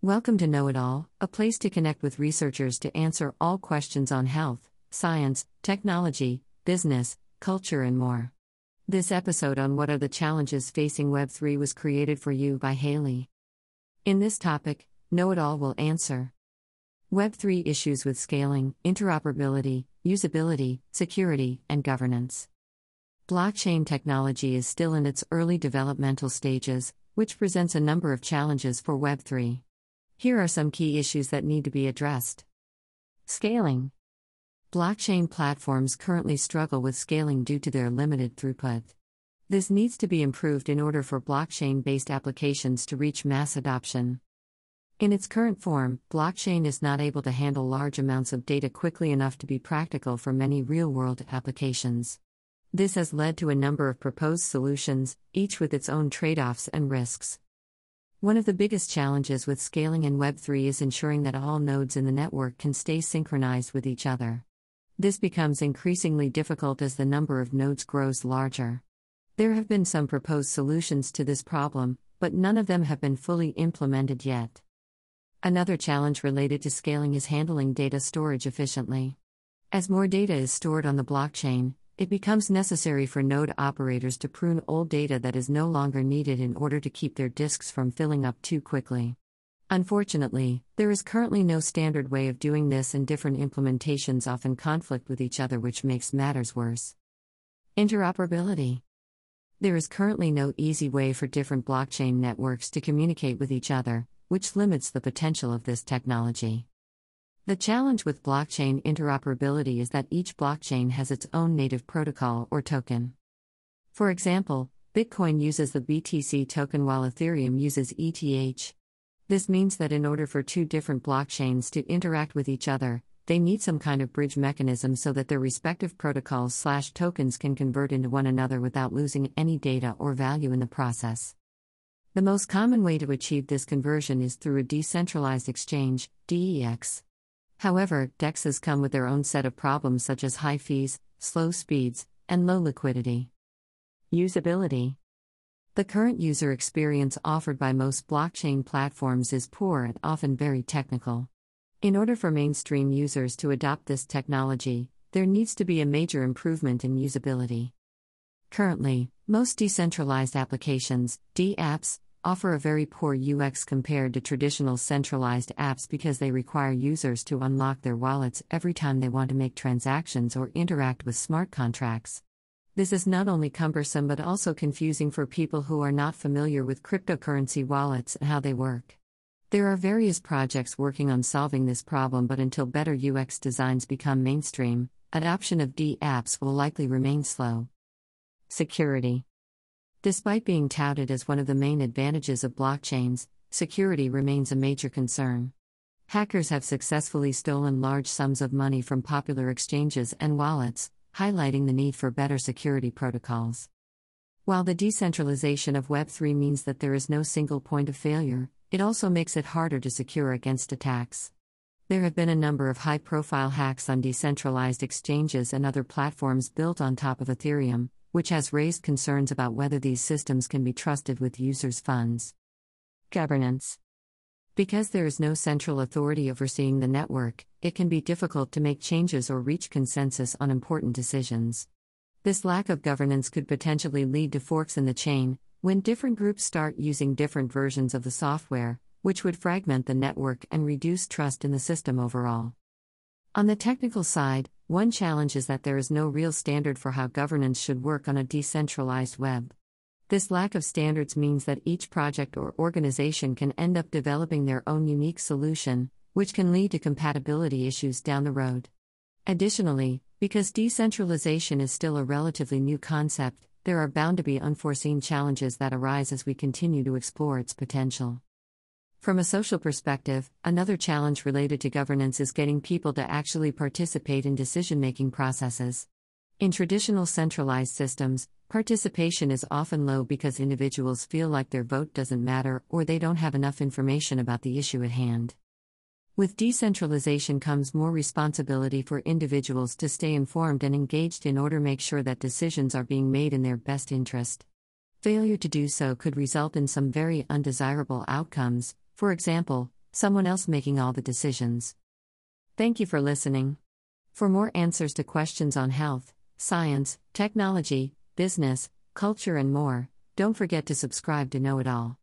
Welcome to Know It All, a place to connect with researchers to answer all questions on health, science, technology, business, culture, and more. This episode on what are the challenges facing Web3 was created for you by Hailey. In this topic, Know It All will answer Web3 issues with scaling, interoperability, usability, security, and governance. Blockchain technology is still in its early developmental stages, which presents a number of challenges for Web3. Here are some key issues that need to be addressed. Scaling Blockchain platforms currently struggle with scaling due to their limited throughput. This needs to be improved in order for blockchain based applications to reach mass adoption. In its current form, blockchain is not able to handle large amounts of data quickly enough to be practical for many real world applications. This has led to a number of proposed solutions, each with its own trade offs and risks. One of the biggest challenges with scaling in Web3 is ensuring that all nodes in the network can stay synchronized with each other. This becomes increasingly difficult as the number of nodes grows larger. There have been some proposed solutions to this problem, but none of them have been fully implemented yet. Another challenge related to scaling is handling data storage efficiently. As more data is stored on the blockchain, it becomes necessary for node operators to prune old data that is no longer needed in order to keep their disks from filling up too quickly. Unfortunately, there is currently no standard way of doing this, and different implementations often conflict with each other, which makes matters worse. Interoperability There is currently no easy way for different blockchain networks to communicate with each other, which limits the potential of this technology. The challenge with blockchain interoperability is that each blockchain has its own native protocol or token. For example, Bitcoin uses the BTC token while Ethereum uses ETH. This means that in order for two different blockchains to interact with each other, they need some kind of bridge mechanism so that their respective protocols slash tokens can convert into one another without losing any data or value in the process. The most common way to achieve this conversion is through a decentralized exchange, DEX. However, DEXs come with their own set of problems such as high fees, slow speeds, and low liquidity. Usability The current user experience offered by most blockchain platforms is poor and often very technical. In order for mainstream users to adopt this technology, there needs to be a major improvement in usability. Currently, most decentralized applications, DApps, offer a very poor UX compared to traditional centralized apps because they require users to unlock their wallets every time they want to make transactions or interact with smart contracts. This is not only cumbersome but also confusing for people who are not familiar with cryptocurrency wallets and how they work. There are various projects working on solving this problem, but until better UX designs become mainstream, adoption of D apps will likely remain slow. Security Despite being touted as one of the main advantages of blockchains, security remains a major concern. Hackers have successfully stolen large sums of money from popular exchanges and wallets, highlighting the need for better security protocols. While the decentralization of Web3 means that there is no single point of failure, it also makes it harder to secure against attacks. There have been a number of high profile hacks on decentralized exchanges and other platforms built on top of Ethereum, which has raised concerns about whether these systems can be trusted with users' funds. Governance Because there is no central authority overseeing the network, it can be difficult to make changes or reach consensus on important decisions. This lack of governance could potentially lead to forks in the chain, when different groups start using different versions of the software, which would fragment the network and reduce trust in the system overall. On the technical side, one challenge is that there is no real standard for how governance should work on a decentralized web. This lack of standards means that each project or organization can end up developing their own unique solution, which can lead to compatibility issues down the road. Additionally, because decentralization is still a relatively new concept, there are bound to be unforeseen challenges that arise as we continue to explore its potential. From a social perspective, another challenge related to governance is getting people to actually participate in decision making processes. In traditional centralized systems, participation is often low because individuals feel like their vote doesn't matter or they don't have enough information about the issue at hand. With decentralization comes more responsibility for individuals to stay informed and engaged in order to make sure that decisions are being made in their best interest. Failure to do so could result in some very undesirable outcomes, for example, someone else making all the decisions. Thank you for listening. For more answers to questions on health, science, technology, business, culture, and more, don't forget to subscribe to Know It All.